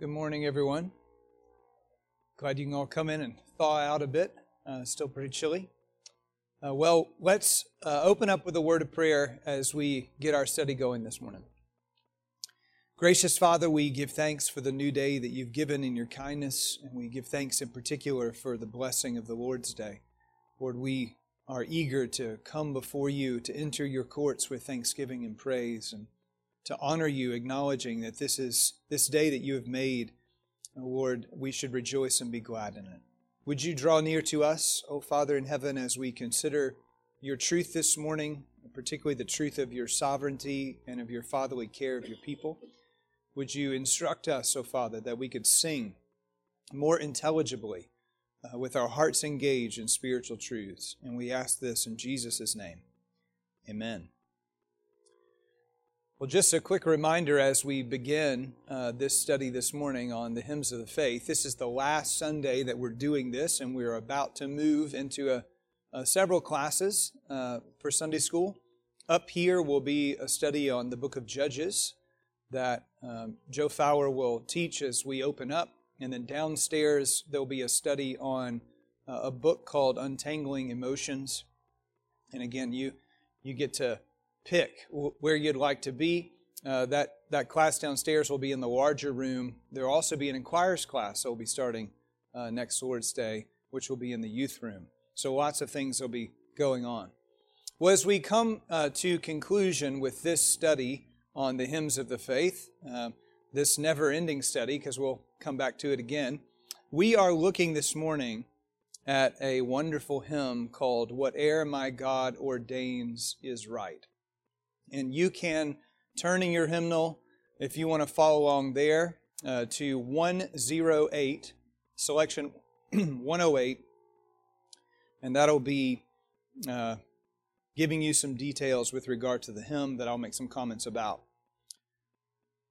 Good morning, everyone. Glad you can all come in and thaw out a bit. Uh, still pretty chilly. Uh, well, let's uh, open up with a word of prayer as we get our study going this morning. Gracious Father, we give thanks for the new day that you've given in your kindness, and we give thanks in particular for the blessing of the Lord's day. Lord, we are eager to come before you, to enter your courts with thanksgiving and praise, and to honor you, acknowledging that this is this day that you have made. Lord, we should rejoice and be glad in it. Would you draw near to us, O Father in heaven, as we consider your truth this morning, particularly the truth of your sovereignty and of your fatherly care of your people? Would you instruct us, O Father, that we could sing more intelligibly uh, with our hearts engaged in spiritual truths? And we ask this in Jesus' name. Amen. Well, just a quick reminder as we begin uh, this study this morning on the hymns of the faith. This is the last Sunday that we're doing this, and we're about to move into a, a several classes uh, for Sunday school. Up here will be a study on the book of Judges that um, Joe Fowler will teach as we open up, and then downstairs there'll be a study on uh, a book called Untangling Emotions. And again, you you get to pick where you'd like to be. Uh, that, that class downstairs will be in the larger room. There will also be an inquirers class that will be starting uh, next Lord's Day, which will be in the youth room. So lots of things will be going on. Well, as we come uh, to conclusion with this study on the hymns of the faith, uh, this never ending study, because we'll come back to it again, we are looking this morning at a wonderful hymn called Whate'er My God Ordains Is Right. And you can turn in your hymnal, if you want to follow along there, uh, to 108, selection 108, and that'll be uh, giving you some details with regard to the hymn that I'll make some comments about.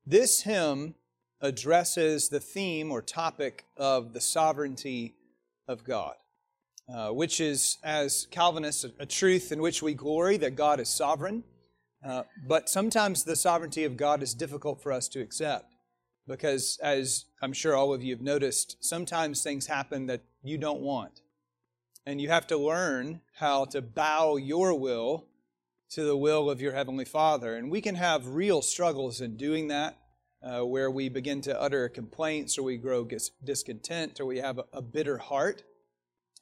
This hymn addresses the theme or topic of the sovereignty of God, uh, which is, as Calvinists, a, a truth in which we glory that God is sovereign. Uh, but sometimes the sovereignty of God is difficult for us to accept because, as I'm sure all of you have noticed, sometimes things happen that you don't want. And you have to learn how to bow your will to the will of your Heavenly Father. And we can have real struggles in doing that, uh, where we begin to utter complaints or we grow discontent or we have a, a bitter heart.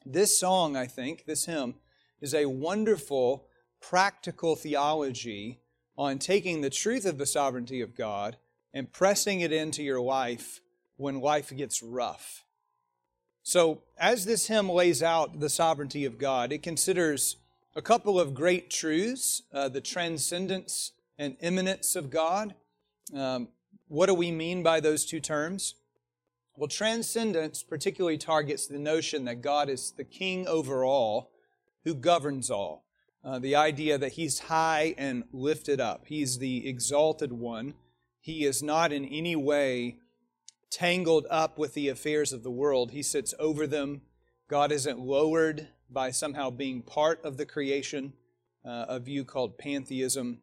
This song, I think, this hymn, is a wonderful practical theology on taking the truth of the sovereignty of God and pressing it into your life when life gets rough. So, as this hymn lays out the sovereignty of God, it considers a couple of great truths uh, the transcendence and immanence of God. Um, what do we mean by those two terms? Well, transcendence particularly targets the notion that God is the king over all who governs all. Uh, the idea that he's high and lifted up. He's the exalted one. He is not in any way tangled up with the affairs of the world. He sits over them. God isn't lowered by somehow being part of the creation, uh, a view called pantheism,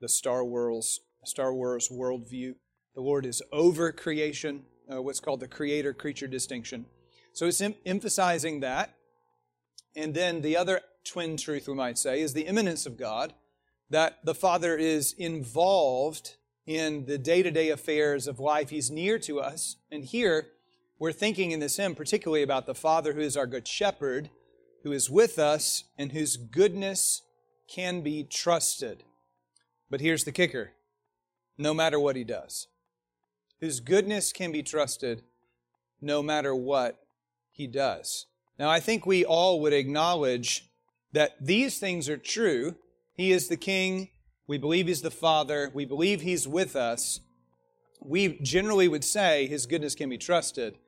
the Star Wars, Star Wars worldview. The Lord is over creation, uh, what's called the creator creature distinction. So it's em- emphasizing that. And then the other twin truth, we might say, is the immanence of God, that the Father is involved in the day to day affairs of life. He's near to us. And here, we're thinking in this hymn particularly about the Father who is our good shepherd, who is with us, and whose goodness can be trusted. But here's the kicker no matter what he does, whose goodness can be trusted no matter what he does. Now, I think we all would acknowledge that these things are true. He is the King. We believe He's the Father. We believe He's with us. We generally would say His goodness can be trusted.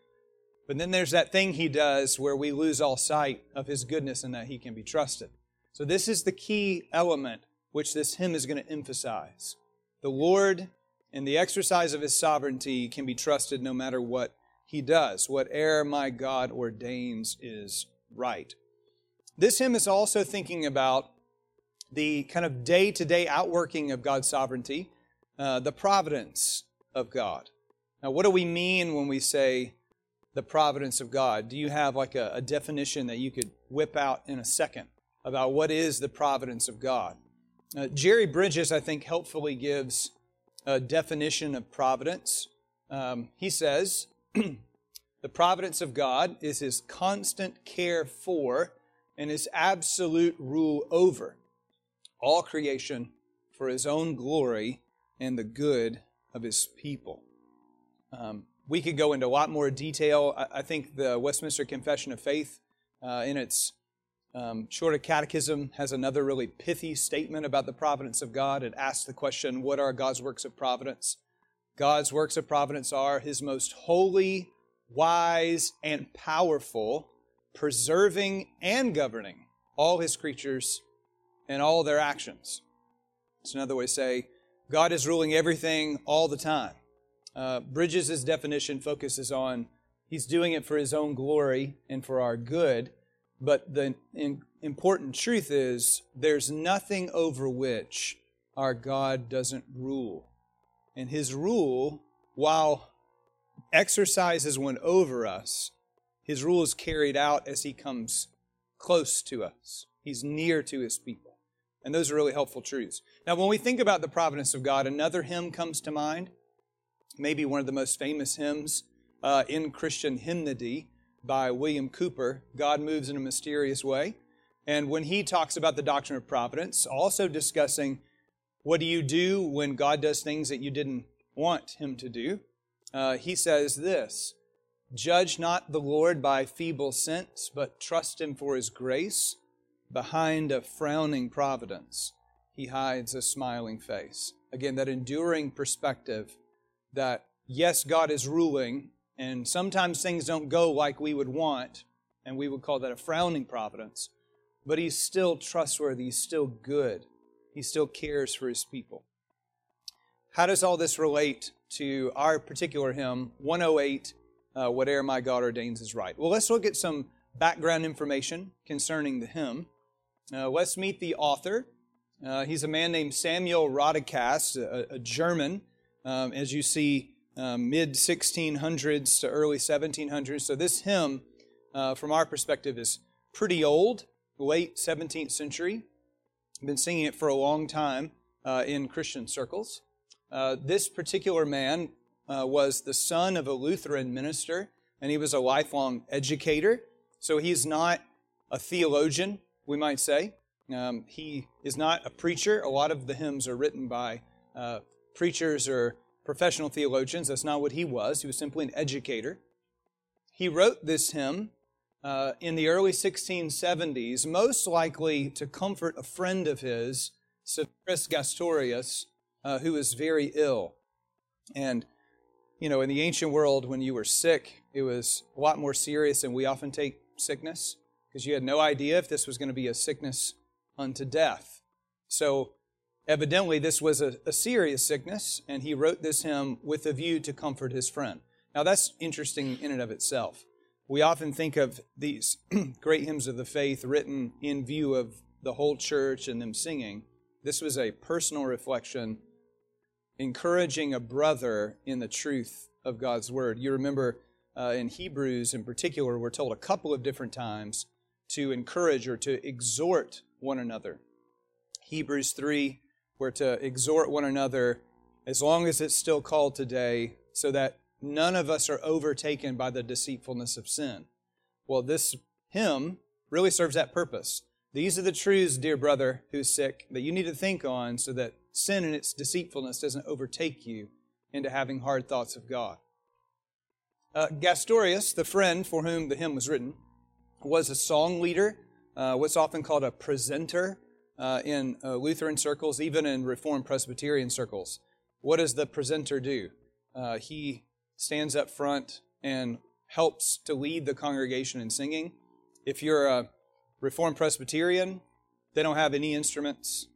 But then there's that thing He does where we lose all sight of His goodness and that He can be trusted. So, this is the key element which this hymn is going to emphasize. The Lord and the exercise of His sovereignty can be trusted no matter what He does. Whate'er my God ordains is right. This hymn is also thinking about the kind of day to day outworking of God's sovereignty, uh, the providence of God. Now, what do we mean when we say the providence of God? Do you have like a, a definition that you could whip out in a second about what is the providence of God? Uh, Jerry Bridges, I think, helpfully gives a definition of providence. Um, he says, The providence of God is his constant care for and his absolute rule over all creation for his own glory and the good of his people. Um, we could go into a lot more detail. I, I think the Westminster Confession of Faith, uh, in its um, Shorter Catechism has another really pithy statement about the providence of God. It asks the question, What are God's works of providence? God's works of providence are His most holy, wise, and powerful, preserving and governing all His creatures and all their actions. It's another way to say God is ruling everything all the time. Uh, Bridges' definition focuses on He's doing it for His own glory and for our good but the important truth is there's nothing over which our God doesn't rule. And his rule, while exercises one over us, his rule is carried out as he comes close to us. He's near to his people. And those are really helpful truths. Now, when we think about the providence of God, another hymn comes to mind, maybe one of the most famous hymns uh, in Christian hymnody by William Cowper God moves in a mysterious way. And when he talks about the doctrine of providence, also discussing what do you do when God does things that you didn't want him to do, uh, he says this Judge not the Lord by feeble sense, but trust him for his grace. Behind a frowning providence, he hides a smiling face. Again, that enduring perspective that, yes, God is ruling, and sometimes things don't go like we would want, and we would call that a frowning providence. But he's still trustworthy, he's still good, he still cares for his people. How does all this relate to our particular hymn, 108, uh, Whate'er My God Ordains is Right? Well, let's look at some background information concerning the hymn. Uh, let's meet the author. Uh, he's a man named Samuel Rodigast, a, a German. Um, as you see um, mid 1600s to early 1700s. So this hymn, uh, from our perspective, is pretty old, late 17th century. Been singing it for a long time uh, in Christian circles. Uh, this particular man uh, was the son of a Lutheran minister, and he was a lifelong educator. So he's not a theologian, we might say. Um, he is not a preacher. A lot of the hymns are written by uh, preachers or professional theologians. That's not what he was. He was simply an educator. He wrote this hymn uh, in the early 1670s, most likely to comfort a friend of his, Severus Gastorius, uh, who was very ill. And, you know, in the ancient world, when you were sick, it was a lot more serious than we often take sickness because you had no idea if this was going to be a sickness unto death. So Evidently, this was a, a, serious sickness, and he wrote this hymn with a view to comfort his friend. Now, that's interesting in and of itself. We often think of these great hymns of the faith written in view of the whole church and them singing. This was a personal reflection, encouraging a brother in the truth of God's word. You remember uh, in Hebrews, in particular, we're told a couple of different times to encourage or to exhort one another. Hebrews 3 we're to exhort one another as long as it's still called today, so that none of us are overtaken by the deceitfulness of sin. Well, this hymn really serves that purpose. These are the truths, dear brother who's sick, that you need to think on so that sin and its deceitfulness doesn't overtake you into having hard thoughts of God. Uh, Gastorius, the friend for whom the hymn was written, was a song leader, uh, what's often called a precentor uh, in uh, Lutheran circles, even in Reformed Presbyterian circles. What does the precentor do? Uh, he stands up front and helps to lead the congregation in singing. If you're a Reformed Presbyterian, they don't have any instruments,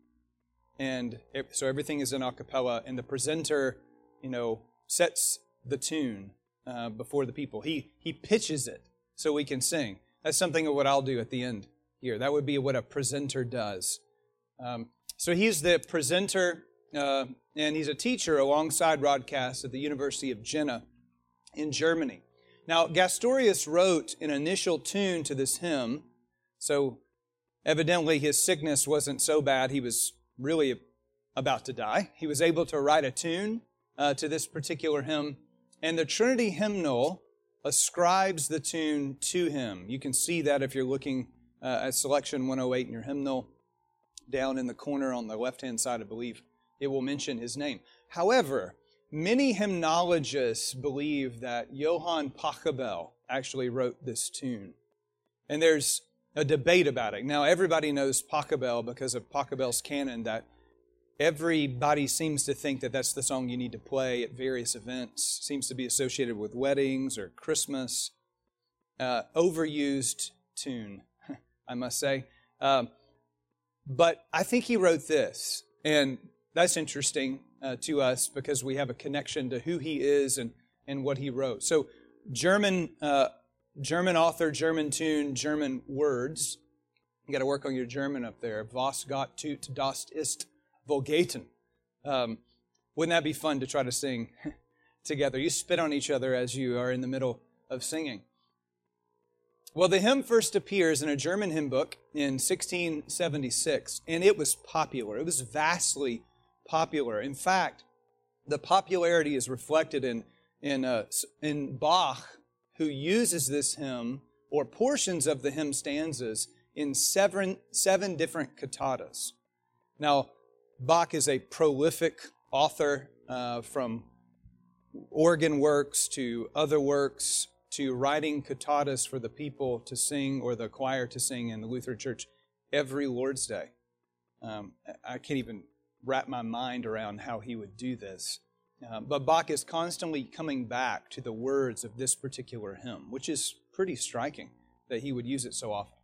and so everything is in a cappella, and the precentor, you know, sets the tune uh, before the people. He he pitches it so we can sing. That's something of what I'll do at the end here. That would be what a precentor does. Um, so he's the precentor uh, and he's a teacher alongside Rodigast at the University of Jena in Germany. Now, Gastorius wrote an initial tune to this hymn, so evidently his sickness wasn't so bad he was really about to die. He was able to write a tune uh, to this particular hymn, and the Trinity hymnal ascribes the tune to him. You can see that if you're looking uh, at selection 108 in your hymnal, down in the corner on the left hand side, I believe, it will mention his name. However, many hymnologists believe that Johann Pachelbel actually wrote this tune. And there's a debate about it. Now, everybody knows Pachelbel because of Pachelbel's canon that everybody seems to think that that's the song you need to play at various events. Seems to be associated with weddings or Christmas. Uh, overused tune, I must say. Um, but I think he wrote this, and that's interesting uh, to us because we have a connection to who he is and, and what he wrote. So, German, uh, German author, German tune, German words. You got to work on your German up there. Was Gott tut, das ist wohlgetan. Um, wouldn't that be fun to try to sing together? You spit on each other as you are in the middle of singing. Well, the hymn first appears in a German hymn book in 1676, and it was popular. It was vastly popular. In fact, the popularity is reflected in, in, uh, in Bach, who uses this hymn or portions of the hymn stanzas in seven, seven different cantatas. Now, Bach is a prolific author uh, from organ works to other works to writing cantatas for the people to sing or the choir to sing in the Lutheran Church every Lord's Day. Um, I can't even wrap my mind around how he would do this. Uh, but Bach is constantly coming back to the words of this particular hymn, which is pretty striking that he would use it so often.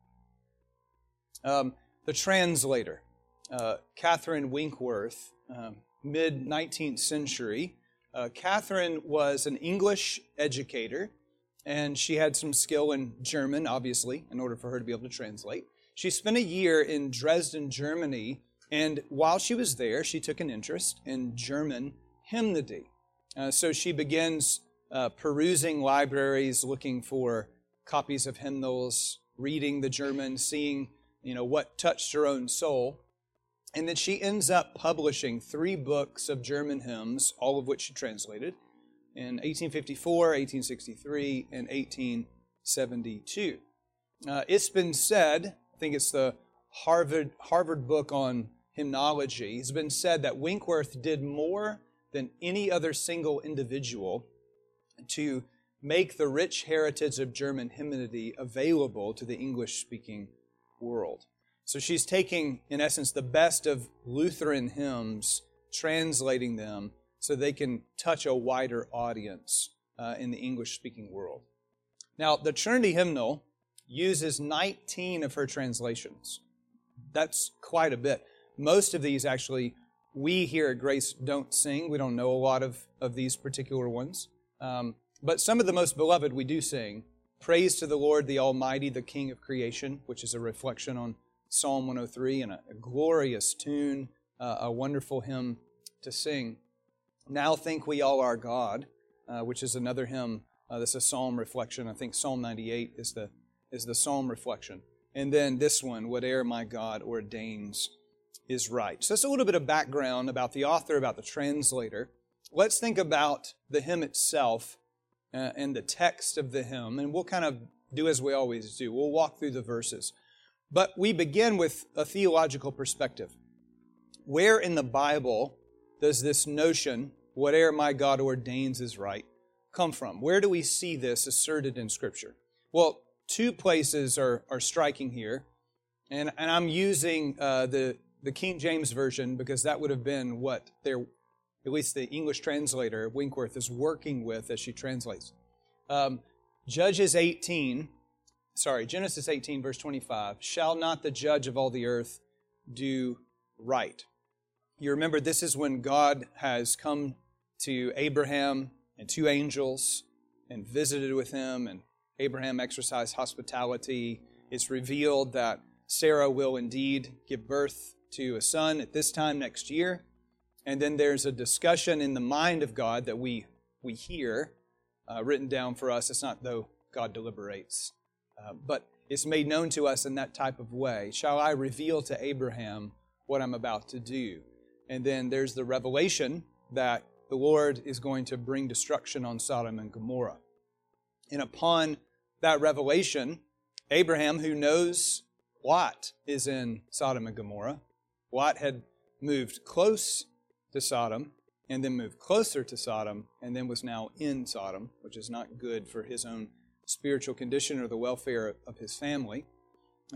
Um, the translator uh, Catherine Winkworth, um, mid 19th century. Uh, Catherine was an English educator, and she had some skill in German, obviously, in order for her to be able to translate. She spent a year in Dresden, Germany, and while she was there, she took an interest in German hymnody. Uh, so she begins uh, perusing libraries, looking for copies of hymnals, reading the German, seeing you know what touched her own soul. And then she ends up publishing three books of German hymns, all of which she translated in 1854, 1863, and 1872. Uh, it's been said, I think it's the Harvard, Harvard book on hymnology, it's been said that Winkworth did more than any other single individual to make the rich heritage of German hymnody available to the English speaking world. So she's taking, in essence, the best of Lutheran hymns, translating them so they can touch a wider audience uh, in the English speaking world. Now, the Trinity hymnal uses 19 of her translations. That's quite a bit. Most of these, actually, we here at Grace don't sing. We don't know a lot of, of these particular ones. Um, but some of the most beloved we do sing. Praise to the Lord, the Almighty, the King of creation, which is a reflection on Psalm 103 and a, a glorious tune, uh, a wonderful hymn to sing. Now Think We All Are God, uh, which is another hymn uh, is a psalm reflection. I think Psalm 98 is the, is the psalm reflection. And then this one, Whate'er My God Ordains is Right. So that's a little bit of background about the author, about the translator. Let's think about the hymn itself uh, and the text of the hymn, and we'll kind of do as we always do. We'll walk through the verses. But we begin with a theological perspective. Where in the Bible does this notion, whatever my God ordains is right, come from? Where do we see this asserted in Scripture? Well, two places are, are striking here. And, and I'm using uh, the, the King James Version because that would have been what their, at least the English translator, Winkworth, is working with as she translates. Um, Judges 18 sorry, Genesis 18, verse 25, shall not the judge of all the earth do right? You remember this is when God has come to Abraham and two angels and visited with him, and Abraham exercised hospitality. It's revealed that Sarah will indeed give birth to a son at this time next year. And then there's a discussion in the mind of God that we, we hear uh, written down for us. It's not though God deliberates, uh, but it's made known to us in that type of way. Shall I reveal to Abraham what I'm about to do? And then there's the revelation that the Lord is going to bring destruction on Sodom and Gomorrah. And upon that revelation, Abraham, who knows Lot is in Sodom and Gomorrah, Lot had moved close to Sodom and then moved closer to Sodom and then was now in Sodom, which is not good for his own spiritual condition or the welfare of his family.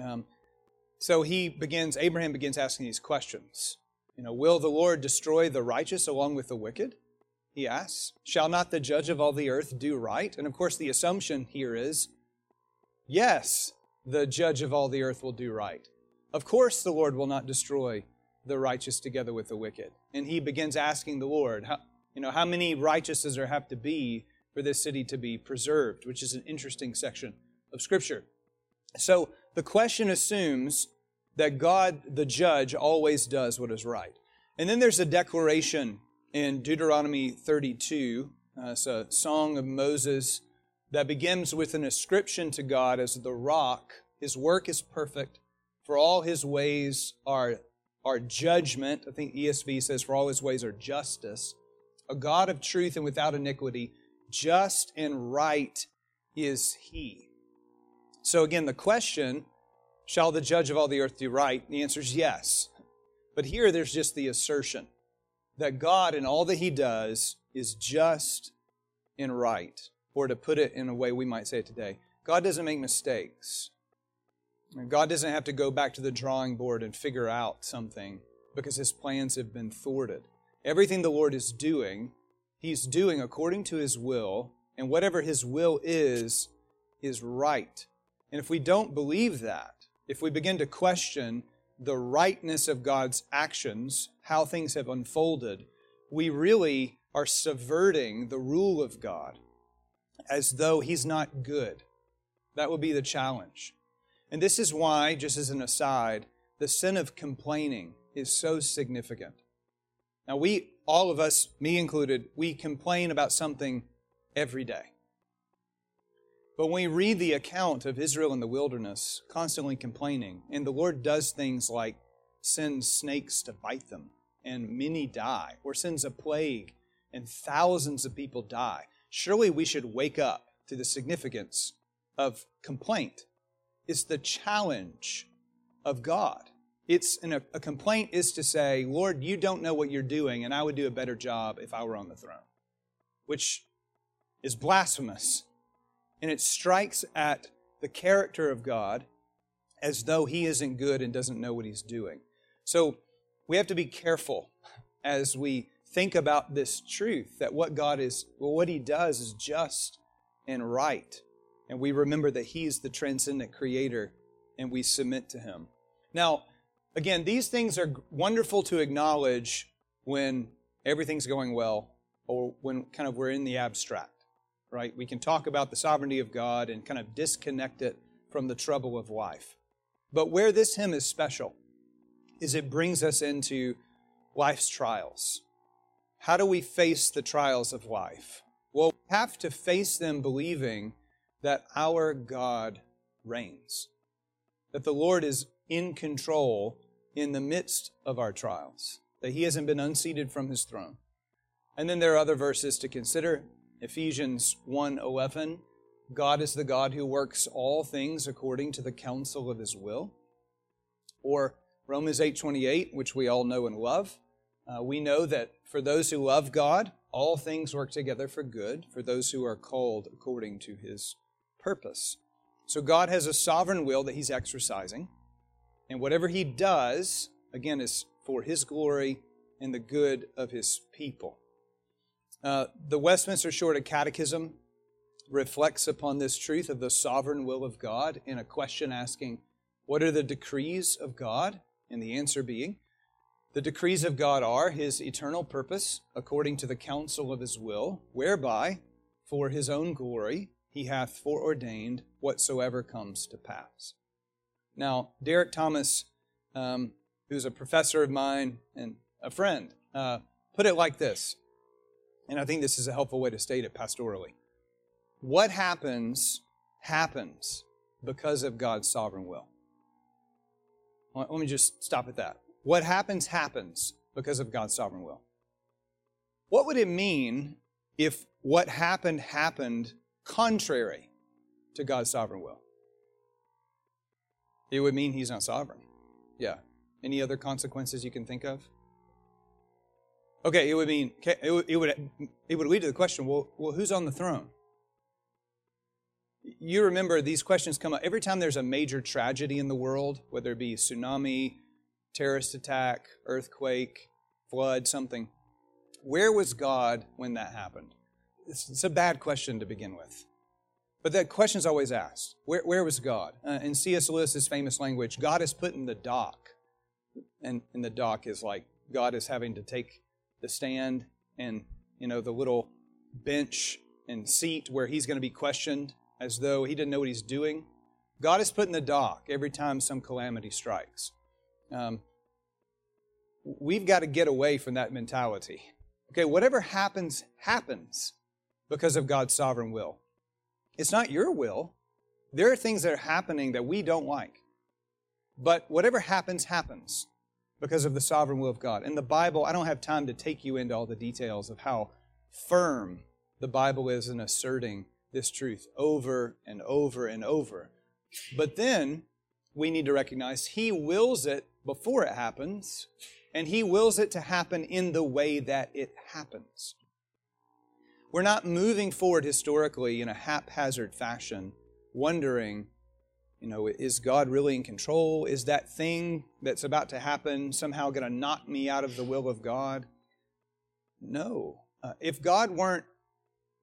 Um, so he begins, Abraham begins asking these questions. You know, will the Lord destroy the righteous along with the wicked? He asks. Shall not the judge of all the earth do right? And of course, the assumption here is yes, the judge of all the earth will do right. Of course, the Lord will not destroy the righteous together with the wicked. And he begins asking the Lord, how, you know, how many righteous there have to be for this city to be preserved, which is an interesting section of Scripture. So the question assumes that God, the judge, always does what is right. And then there's a declaration in Deuteronomy 32. Uh, it's a song of Moses that begins with an ascription to God as the rock. His work is perfect, for all his ways are, are judgment. I think ESV says, for all his ways are justice. A God of truth and without iniquity, just and right is he. So again, the question Shall the judge of all the earth do right? The answer is yes. But here there's just the assertion that God in all that he does is just and right. Or to put it in a way we might say it today, God doesn't make mistakes. God doesn't have to go back to the drawing board and figure out something because his plans have been thwarted. Everything the Lord is doing, he's doing according to his will, and whatever his will is, is right. And if we don't believe that, if we begin to question the rightness of God's actions, how things have unfolded, we really are subverting the rule of God as though He's not good. That would be the challenge. And this is why, just as an aside, the sin of complaining is so significant. Now, we, all of us, me included, we complain about something every day. But when we read the account of Israel in the wilderness, constantly complaining, and the Lord does things like sends snakes to bite them, and many die, or sends a plague, and thousands of people die, surely we should wake up to the significance of complaint. It's the challenge of God. It's an, a complaint is to say, Lord, you don't know what you're doing, and I would do a better job if I were on the throne, which is blasphemous and it strikes at the character of God as though he isn't good and doesn't know what he's doing. So we have to be careful as we think about this truth that what God is, well, what he does is just and right. And we remember that he's the transcendent creator and we submit to him. Now, again, these things are wonderful to acknowledge when everything's going well or when kind of we're in the abstract right? We can talk about the sovereignty of God and kind of disconnect it from the trouble of life. But where this hymn is special is it brings us into life's trials. How do we face the trials of life? Well, we have to face them believing that our God reigns, that the Lord is in control in the midst of our trials, that He hasn't been unseated from His throne. And then there are other verses to consider. Ephesians 1:11 God is the God who works all things according to the counsel of his will. Or Romans 8:28, which we all know and love. Uh, we know that for those who love God, all things work together for good for those who are called according to his purpose. So God has a sovereign will that he's exercising, and whatever he does, again, is for his glory and the good of his people. Uh, the Westminster Shorter Catechism reflects upon this truth of the sovereign will of God in a question asking, What are the decrees of God? And the answer being, The decrees of God are His eternal purpose according to the counsel of His will, whereby, for His own glory, He hath foreordained whatsoever comes to pass. Now, Derek Thomas, um, who's a professor of mine and a friend, uh, put it like this and I think this is a helpful way to state it pastorally. what happens, happens because of God's sovereign will. Let me just stop at that. What happens, happens because of God's sovereign will. What would it mean if what happened happened contrary to God's sovereign will? It would mean He's not sovereign. Yeah. Any other consequences you can think of? Okay, it would mean it would it would, lead to the question: Well, well, who's on the throne? You remember these questions come up every time there's a major tragedy in the world, whether it be tsunami, terrorist attack, earthquake, flood, something. Where was God when that happened? It's, it's a bad question to begin with. But that question is always asked where, where was God? Uh, in C.S. Lewis's famous language, God is put in the dock. And, and the dock is like God is having to take the stand and, you know, the little bench and seat where he's going to be questioned as though he didn't know what he's doing. God is put in the dock every time some calamity strikes. Um, we've got to get away from that mentality. Okay, whatever happens, happens because of God's sovereign will. It's not your will. There are things that are happening that we don't like. But whatever happens, happens because of the sovereign will of God. In the Bible, I don't have time to take you into all the details of how firm the Bible is in asserting this truth over and over and over. But then we need to recognize He wills it before it happens, and He wills it to happen in the way that it happens. We're not moving forward historically in a haphazard fashion, wondering, you know, is God really in control? Is that thing that's about to happen somehow going to knock me out of the will of God? No. Uh, if God weren't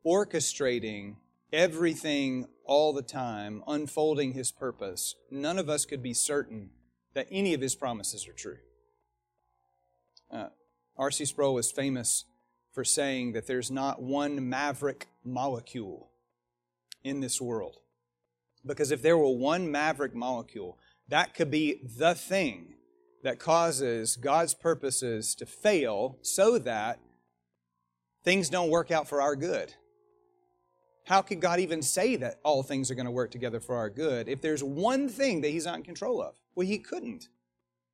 orchestrating everything all the time, unfolding His purpose, none of us could be certain that any of His promises are true. Uh, R.C. Sproul was famous for saying that there's not one maverick molecule in this world. Because if there were one maverick molecule, that could be the thing that causes God's purposes to fail so that things don't work out for our good. How could God even say that all things are going to work together for our good if there's one thing that He's not in control of? Well, He couldn't.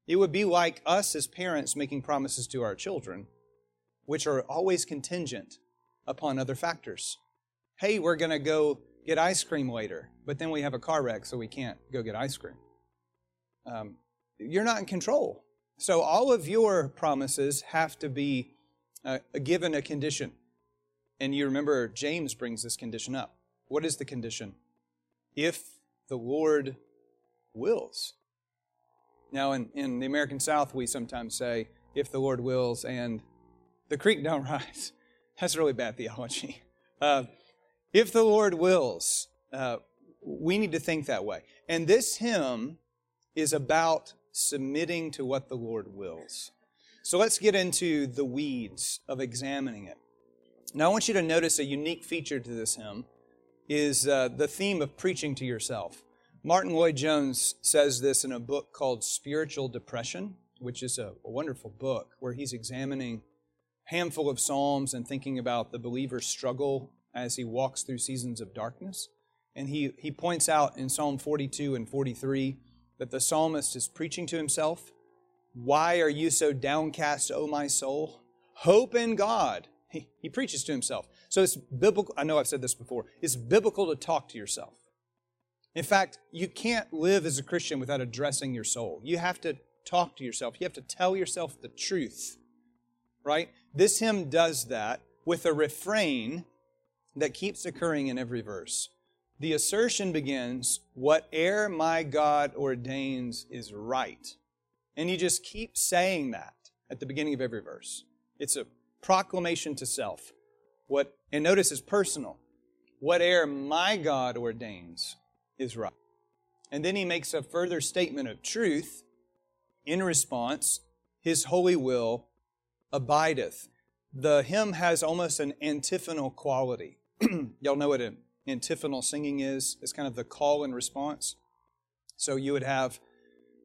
It would be like us as parents making promises to our children, which are always contingent upon other factors. Hey, we're going to go get ice cream later, but then we have a car wreck, so we can't go get ice cream. Um, you're not in control. So all of your promises have to be uh, given a condition. And you remember James brings this condition up. What is the condition? If the Lord wills. Now, in, in the American South, we sometimes say, if the Lord wills, and the creek don't rise. That's really bad theology. Uh, if the Lord wills, uh, we need to think that way. And this hymn is about submitting to what the Lord wills. So let's get into the weeds of examining it. Now, I want you to notice a unique feature to this hymn is uh, the theme of preaching to yourself. Martyn Lloyd-Jones says this in a book called Spiritual Depression, which is a, a wonderful book where he's examining handful of psalms and thinking about the believer's struggle as he walks through seasons of darkness. And he, he points out in Psalm 42 and 43 that the psalmist is preaching to himself. Why are you so downcast, O my soul? Hope in God. He, he preaches to himself. So it's biblical. I know I've said this before. It's biblical to talk to yourself. In fact, you can't live as a Christian without addressing your soul. You have to talk to yourself. You have to tell yourself the truth, right? This hymn does that with a refrain that keeps occurring in every verse. The assertion begins, Whate'er my God ordains is right. And you just keep saying that at the beginning of every verse. It's a proclamation to self. What and notice it's personal. Whate'er my God ordains is right. And then he makes a further statement of truth in response, his holy will abideth. The hymn has almost an antiphonal quality. Y'all know what an antiphonal singing is? It's kind of the call and response. So you would have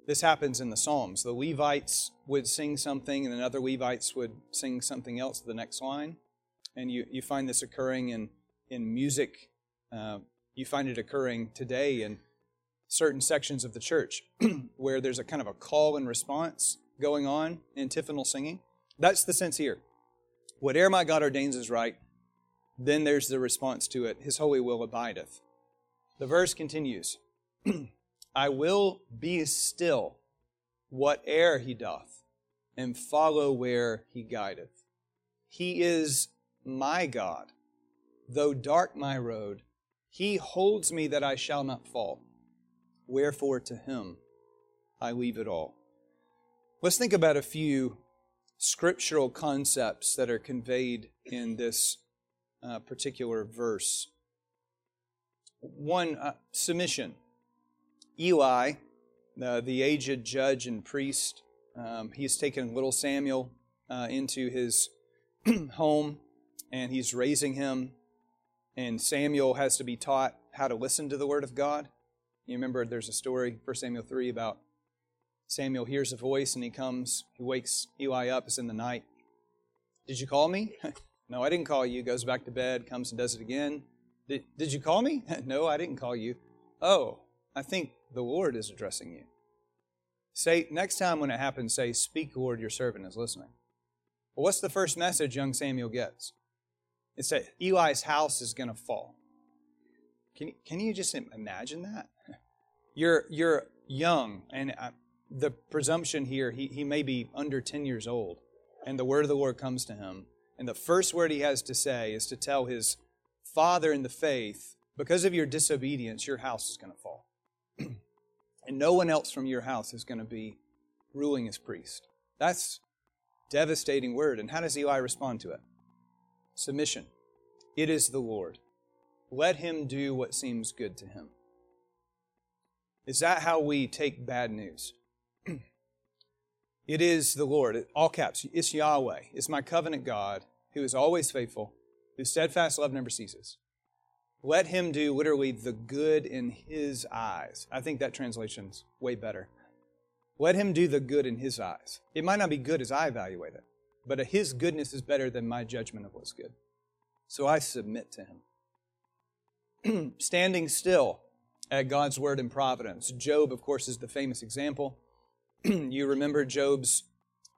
this happens in the Psalms. The Levites would sing something, and then other Levites would sing something else the next line. And you, you find this occurring in, in music Uh, you find it occurring today in certain sections of the church where there's a kind of a call and response going on, antiphonal singing. That's the sense here. Whatever my God ordains is right, then there's the response to it His holy will abideth. The verse continues I will be still, whate'er he doth, and follow where he guideth. He is my God. Though dark my road, he holds me that I shall not fall. Wherefore to him I leave it all. Let's think about a few scriptural concepts that are conveyed in this uh, particular verse. One, uh, submission. Eli, uh, the aged judge and priest, um, he's taken little Samuel uh, into his home and he's raising him and Samuel has to be taught how to listen to the word of God. You remember there's a story, 1 Samuel 3, about Samuel hears a voice and he comes, he wakes Eli up, it's in the night. Did you call me? no, I didn't call you. Goes back to bed, comes and does it again. Did, did you call me? no, I didn't call you. Oh, I think the Lord is addressing you. Say, next time when it happens, say, Speak, Lord, your servant is listening. Well, what's the first message young Samuel gets? It's that Eli's house is going to fall. Can you, can you just imagine that? You're, you're young, and the presumption here, he, he may be under 10 years old, and the word of the Lord comes to him. And the first word he has to say is to tell his father in the faith, because of your disobedience, your house is going to fall. and no one else from your house is going to be ruling as priest. That's devastating word. And how does Eli respond to it? Submission. It is the Lord. Let him do what seems good to him. Is that how we take bad news? It is the Lord, all caps. It's Yahweh. It's my covenant God who is always faithful, whose steadfast love never ceases. Let him do literally the good in his eyes. I think that translation's way better. Let him do the good in his eyes. It might not be good as I evaluate it, but his goodness is better than my judgment of what's good. So I submit to him. Standing still at God's word and providence. Job, of course, is the famous example. you remember Job's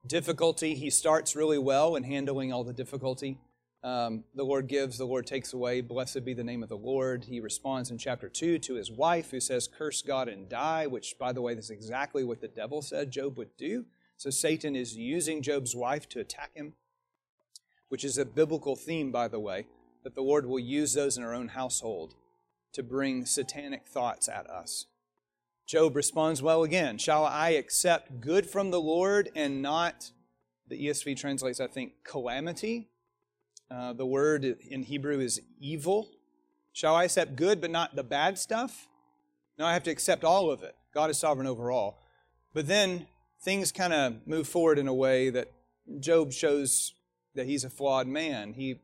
difficulty. He starts really well in handling all the difficulty. Um, the Lord gives, the Lord takes away. Blessed be the name of the Lord. He responds in chapter 2 to his wife, who says, Curse God and die, which, by the way, is exactly what the devil said Job would do. So Satan is using Job's wife to attack him, which is a biblical theme, by the way, that the Lord will use those in our own household to bring satanic thoughts at us. Job responds well again Shall I accept good from the Lord and not, the ESV translates, I think, calamity? Uh, the word in Hebrew is evil. Shall I accept good but not the bad stuff? No, I have to accept all of it. God is sovereign over all. But then things kind of move forward in a way that Job shows that he's a flawed man. He,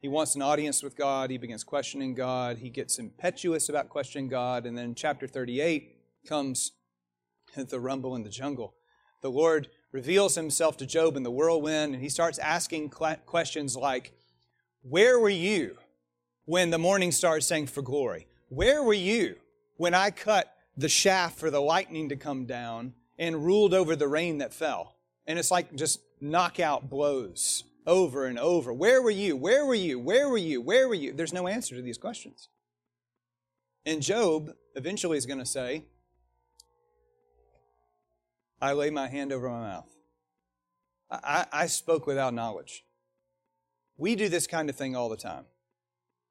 he wants an audience with God. He begins questioning God. He gets impetuous about questioning God. And then chapter 38 comes the rumble in the jungle. The Lord reveals himself to Job in the whirlwind, and he starts asking questions like, Where were you when the morning stars sang for glory? Where were you when I cut the shaft for the lightning to come down and ruled over the rain that fell? And it's like just knockout blows over and over. Where were you? Where were you? Where were you? Where were you? There's no answer to these questions. And Job eventually is going to say, I lay my hand over my mouth. I, I spoke without knowledge. We do this kind of thing all the time.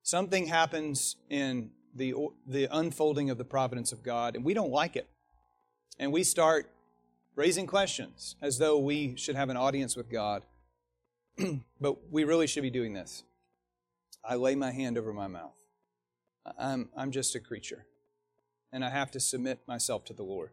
Something happens in the, the unfolding of the providence of God, and we don't like it. And we start raising questions as though we should have an audience with God. but we really should be doing this. I lay my hand over my mouth. I'm, I'm just a creature, and I have to submit myself to the Lord.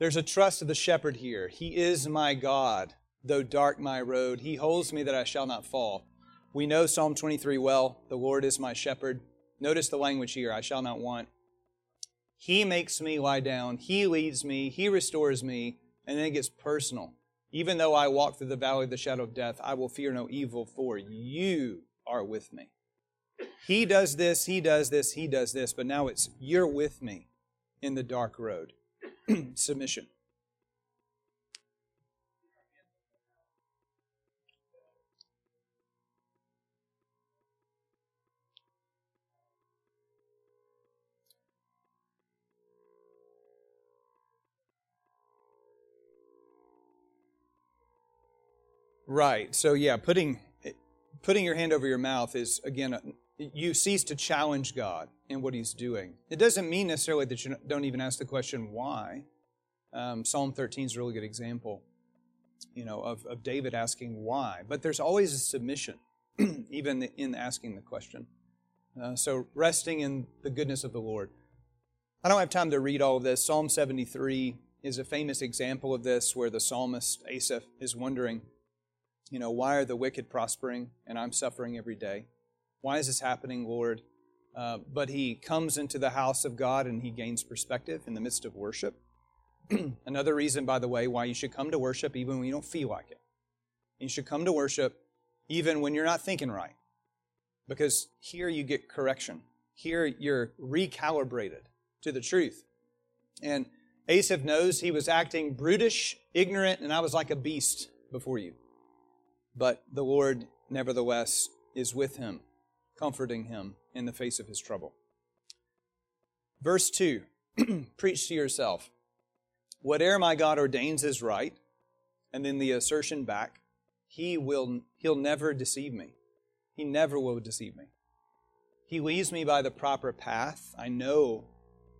There's a trust of the shepherd here. He is my God, though dark my road. He holds me that I shall not fall. We know Psalm 23 well. The Lord is my shepherd. Notice the language here I shall not want. He makes me lie down. He leads me. He restores me. And then it gets personal. Even though I walk through the valley of the shadow of death, I will fear no evil, for you are with me. He does this, he does this, he does this, but now it's you're with me in the dark road. Submission. Right. So yeah, putting putting your hand over your mouth is again you cease to challenge God in what He's doing. It doesn't mean necessarily that you don't even ask the question why. Um, Psalm 13 is a really good example, you know, of, of David asking why. But there's always a submission, even in asking the question. Uh, so resting in the goodness of the Lord. I don't have time to read all of this. Psalm 73 is a famous example of this, where the psalmist Asaph is wondering you know, why are the wicked prospering and I'm suffering every day? Why is this happening, Lord? Uh, but he comes into the house of God and he gains perspective in the midst of worship. Another reason, by the way, why you should come to worship even when you don't feel like it. You should come to worship even when you're not thinking right. Because here you get correction. Here you're recalibrated to the truth. And Asaph knows he was acting brutish, ignorant, and I was like a beast before you. But the Lord, nevertheless, is with him, comforting him in the face of his trouble. Verse 2 Preach to yourself. Whatever my God ordains is right. And then the assertion back, He will He'll never deceive me. He never will deceive me. He leads me by the proper path. I know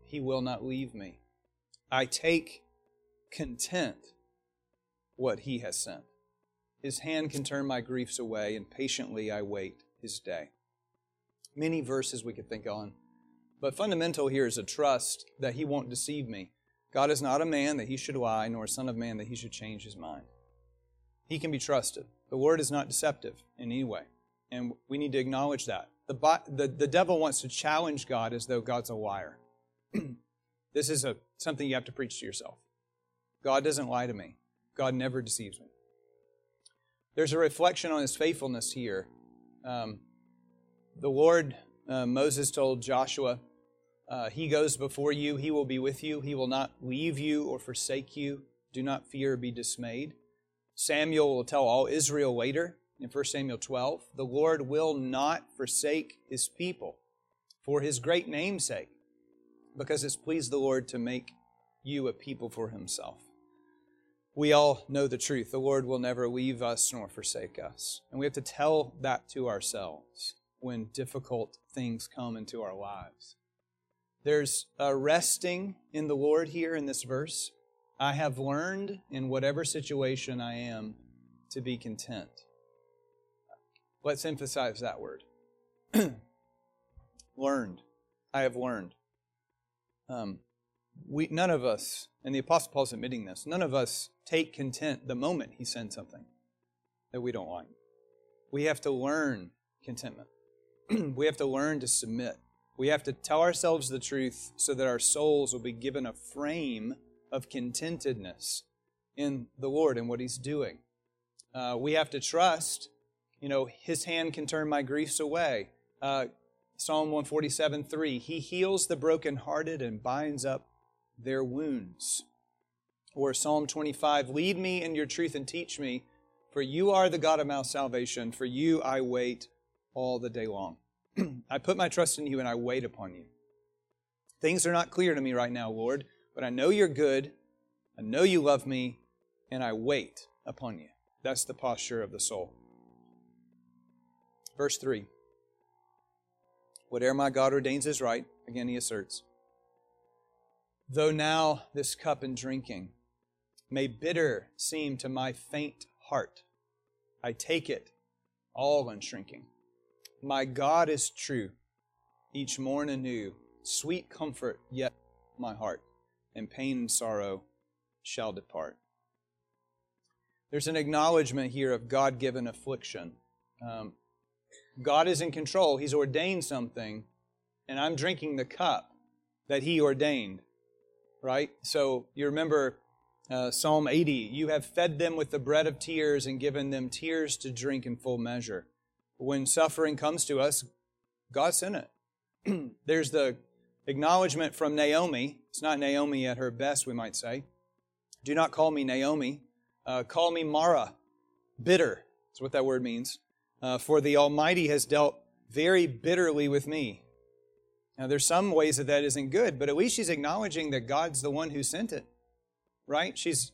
He will not leave me. I take content what He has sent. His hand can turn my griefs away, and patiently I wait his day. Many verses we could think on, but fundamental here is a trust that he won't deceive me. God is not a man that he should lie, nor a son of man that he should change his mind. He can be trusted. The word is not deceptive in any way, and we need to acknowledge that. The, the, the devil wants to challenge God as though God's a liar. this is a, something you have to preach to yourself. God doesn't lie to me. God never deceives me. There's a reflection on his faithfulness here. Um, the Lord, uh, Moses told Joshua, uh, He goes before you, He will be with you, He will not leave you or forsake you. Do not fear or be dismayed. Samuel will tell all Israel later in 1 Samuel 12 the Lord will not forsake His people for His great name's sake, because it's pleased the Lord to make you a people for Himself we all know the truth. The Lord will never leave us nor forsake us. And we have to tell that to ourselves when difficult things come into our lives. There's a resting in the Lord here in this verse. I have learned in whatever situation I am to be content. Let's emphasize that word. learned. I have learned. Um, we, none of us, and the Apostle Paul's admitting this, none of us take content the moment he sends something that we don't like. We have to learn contentment. we have to learn to submit. We have to tell ourselves the truth so that our souls will be given a frame of contentedness in the Lord and what He's doing. Uh, we have to trust, you know, His hand can turn my griefs away. Uh, Psalm 147 3 He heals the brokenhearted and binds up their wounds. Or Psalm 25 Lead me in your truth and teach me, for you are the God of my salvation. For you I wait all the day long. I put my trust in you and I wait upon you. Things are not clear to me right now, Lord, but I know you're good. I know you love me, and I wait upon you. That's the posture of the soul. Verse 3 Whatever my God ordains is right, again he asserts. Though now this cup and drinking may bitter seem to my faint heart, I take it all unshrinking. My God is true, each morn anew, sweet comfort yet my heart, and pain and sorrow shall depart. There's an acknowledgement here of God given affliction. Um, God is in control, He's ordained something, and I'm drinking the cup that He ordained right? So you remember uh, Psalm 80 You have fed them with the bread of tears and given them tears to drink in full measure. When suffering comes to us, God sent it. There's the acknowledgement from Naomi. It's not Naomi at her best, we might say. Do not call me Naomi. Uh, call me Mara, bitter. That's what that word means. Uh, for the Almighty has dealt very bitterly with me. Now, there's some ways that that isn't good, but at least she's acknowledging that God's the one who sent it, right? She's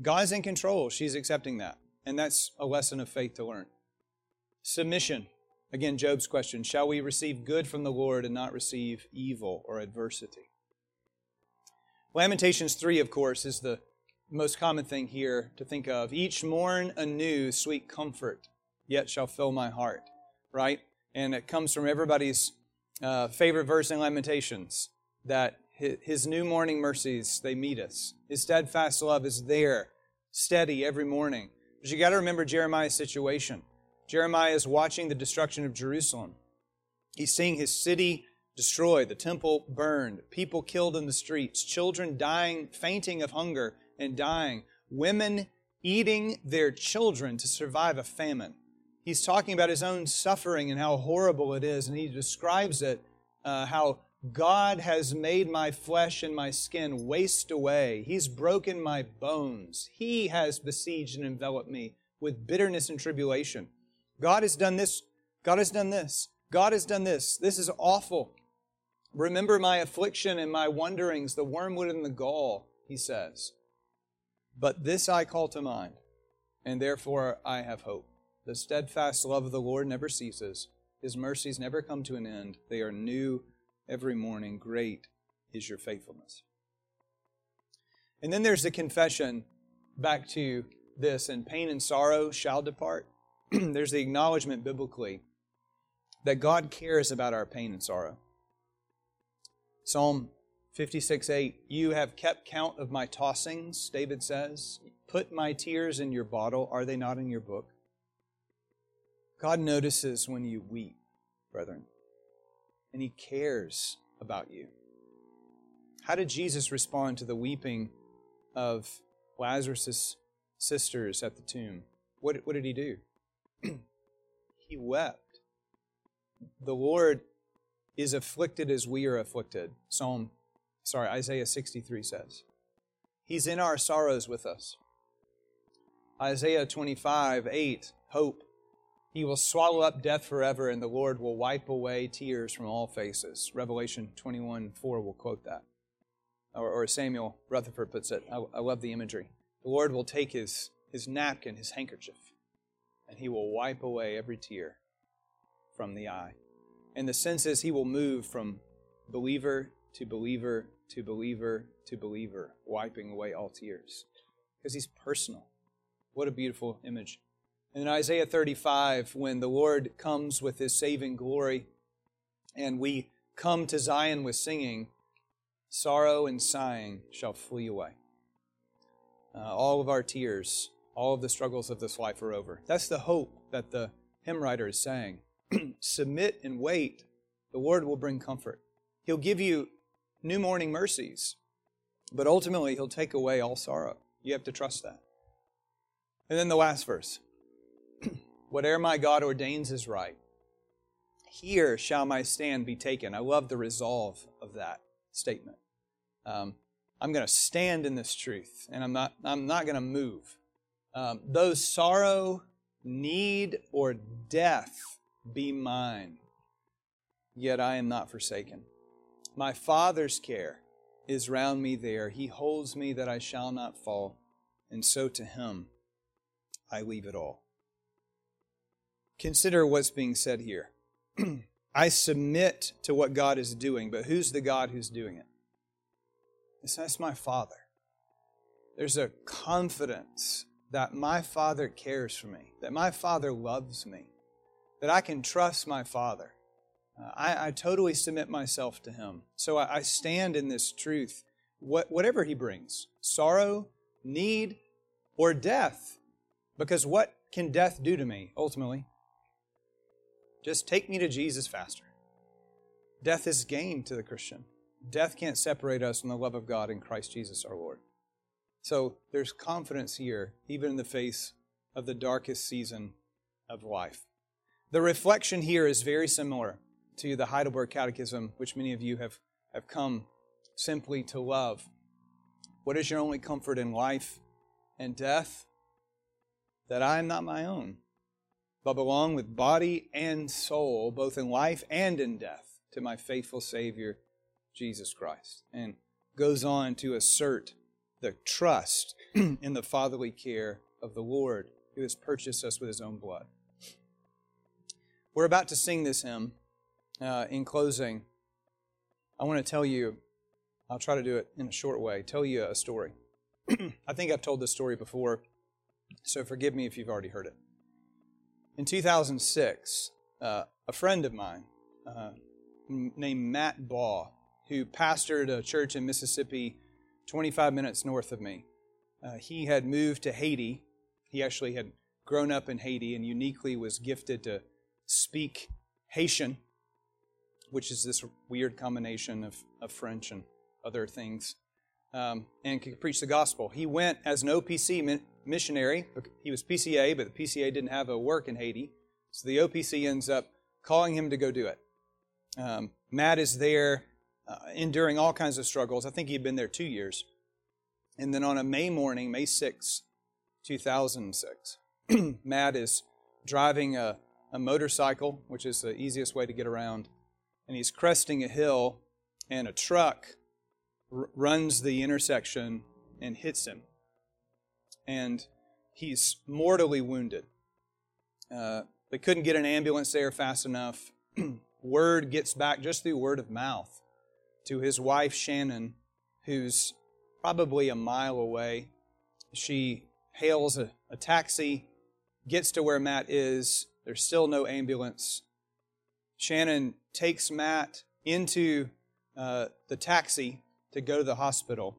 God's in control. She's accepting that, and that's a lesson of faith to learn. Submission. Again, Job's question: Shall we receive good from the Lord and not receive evil or adversity? Lamentations 3, of course, is the most common thing here to think of. Each morn anew, sweet comfort, yet shall fill my heart, right? And it comes from everybody's uh, favorite verse in Lamentations that his new morning mercies, they meet us. His steadfast love is there, steady every morning. But you got to remember Jeremiah's situation. Jeremiah is watching the destruction of Jerusalem. He's seeing his city destroyed, the temple burned, people killed in the streets, children dying, fainting of hunger and dying, women eating their children to survive a famine. He's talking about his own suffering and how horrible it is, and he describes it uh, how God has made my flesh and my skin waste away. He's broken my bones. He has besieged and enveloped me with bitterness and tribulation. God has done this. God has done this. God has done this. This is awful. Remember my affliction and my wanderings, the wormwood and the gall, he says. But this I call to mind, and therefore I have hope. The steadfast love of the Lord never ceases. His mercies never come to an end. They are new every morning. Great is your faithfulness. And then there's the confession back to this, and pain and sorrow shall depart. there's the acknowledgement biblically that God cares about our pain and sorrow. Psalm 56 8, you have kept count of my tossings, David says. Put my tears in your bottle. Are they not in your book? God notices when you weep, brethren, and He cares about you. How did Jesus respond to the weeping of Lazarus' sisters at the tomb? What, what did He do? he wept. The Lord is afflicted as we are afflicted. Psalm sorry, Isaiah 63 says. He's in our sorrows with us. Isaiah 25, 8, hope. He will swallow up death forever, and the Lord will wipe away tears from all faces. Revelation 21, 4 will quote that. Or, or Samuel Rutherford puts it. I, I love the imagery. The Lord will take his, his napkin, his handkerchief, and he will wipe away every tear from the eye. And the sense is he will move from believer to believer to believer to believer, wiping away all tears. Because he's personal. What a beautiful image. And in Isaiah 35, when the Lord comes with his saving glory and we come to Zion with singing, sorrow and sighing shall flee away. Uh, all of our tears, all of the struggles of this life are over. That's the hope that the hymn writer is saying. Submit and wait. The Lord will bring comfort. He'll give you new morning mercies. But ultimately, He'll take away all sorrow. You have to trust that. And then the last verse Whatever my God ordains is right. Here shall my stand be taken. I love the resolve of that statement. Um, I'm going to stand in this truth, and I'm not, I'm not going to move. Um, though sorrow, need, or death be mine, yet I am not forsaken. My Father's care is round me there. He holds me that I shall not fall, and so to Him I leave it all. Consider what's being said here. I submit to what God is doing, but who's the God who's doing it? It's that's my Father. There's a confidence that my Father cares for me, that my Father loves me, that I can trust my Father. Uh, I, I, totally submit myself to Him. So I, I stand in this truth, what, whatever He brings sorrow, need, or death. Because what can death do to me ultimately? Just take me to Jesus faster. Death is gain to the Christian. Death can't separate us from the love of God in Christ Jesus our Lord. So there's confidence here, even in the face of the darkest season of life. The reflection here is very similar to the Heidelberg Catechism, which many of you have, have come simply to love. What is your only comfort in life and death? That I am not my own, but belong with body and soul, both in life and in death, to my faithful Savior, Jesus Christ. And goes on to assert the trust in the fatherly care of the Lord who has purchased us with his own blood. We're about to sing this hymn. Uh, in closing, I want to tell you, I'll try to do it in a short way, tell you a story. I think I've told this story before, so forgive me if you've already heard it. In 2006, uh, a friend of mine uh, named Matt Baugh, who pastored a church in Mississippi 25 minutes north of me, uh, he had moved to Haiti. He actually had grown up in Haiti and uniquely was gifted to speak Haitian, which is this weird combination of, of French and other things, um, and could preach the gospel. He went as an OPC missionary. He was PCA, but the PCA didn't have a work in Haiti. So the OPC ends up calling him to go do it. Um, Matt is there, uh, enduring all kinds of struggles. I think he'd been there two years. And then on a May morning, May 6, 2006, Matt is driving a, a motorcycle, which is the easiest way to get around, and he's cresting a hill, and a truck r- runs the intersection and hits him. And he's mortally wounded. Uh, they couldn't get an ambulance there fast enough. word gets back just through word of mouth to his wife, Shannon, who's probably a mile away. She hails a, a taxi, gets to where Matt is. There's still no ambulance. Shannon takes Matt into uh, the taxi to go to the hospital,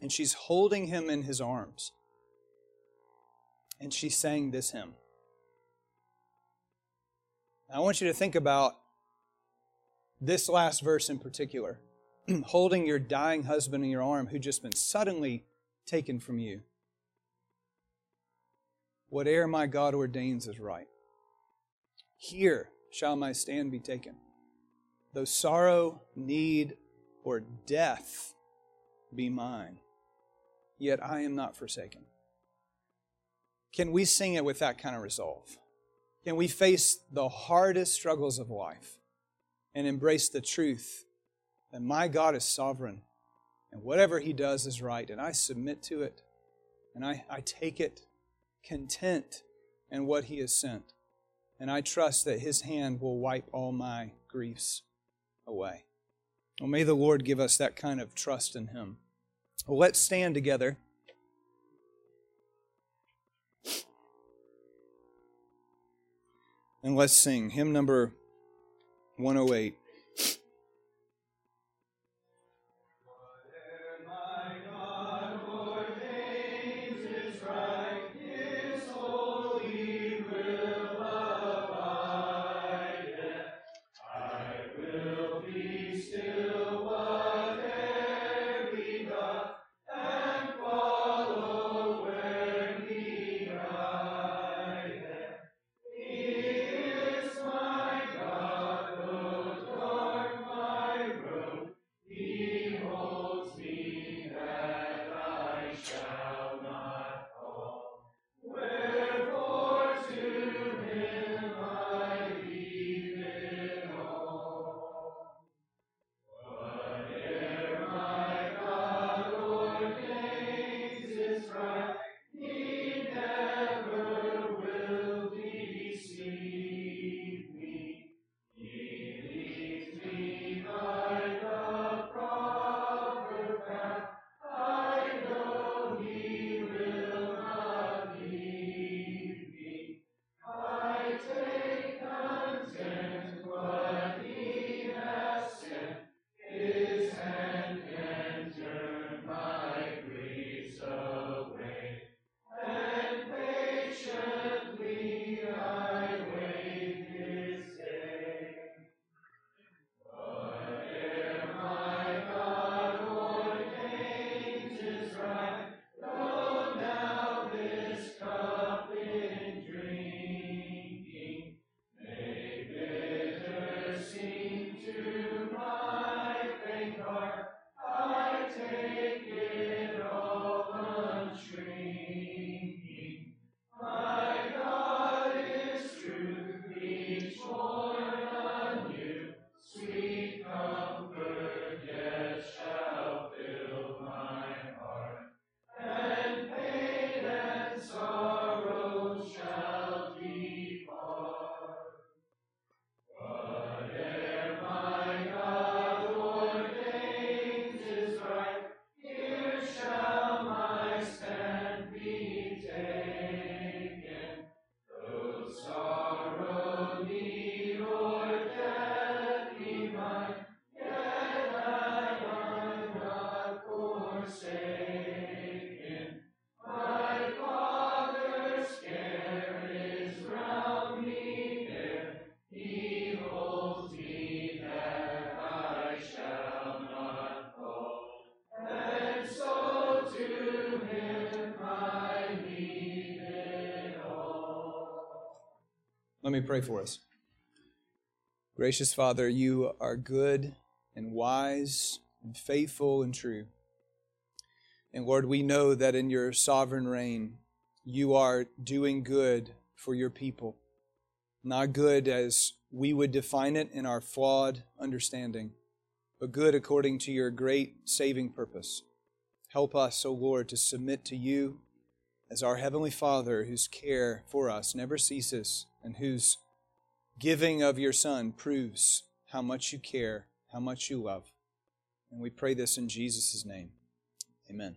and she's holding him in his arms. And she's saying this hymn. I want you to think about this last verse in particular. holding your dying husband in your arm who just been suddenly taken from you. Whate'er my God ordains is right. Here shall my stand be taken. Though sorrow, need, or death be mine, yet I am not forsaken. Can we sing it with that kind of resolve? Can we face the hardest struggles of life and embrace the truth that my God is sovereign and whatever He does is right, and I submit to it and I, I take it content in what He has sent. And I trust that His hand will wipe all my griefs away. Well, may the Lord give us that kind of trust in Him. Well, let's stand together. And let's sing hymn number 108. Pray for us. Gracious Father, you are good and wise and faithful and true. And Lord, we know that in your sovereign reign, you are doing good for your people. Not good as we would define it in our flawed understanding, but good according to your great saving purpose. Help us, O Lord, to submit to you as our Heavenly Father, whose care for us never ceases and whose giving of your Son proves how much you care, how much you love. And we pray this in Jesus' name. Amen.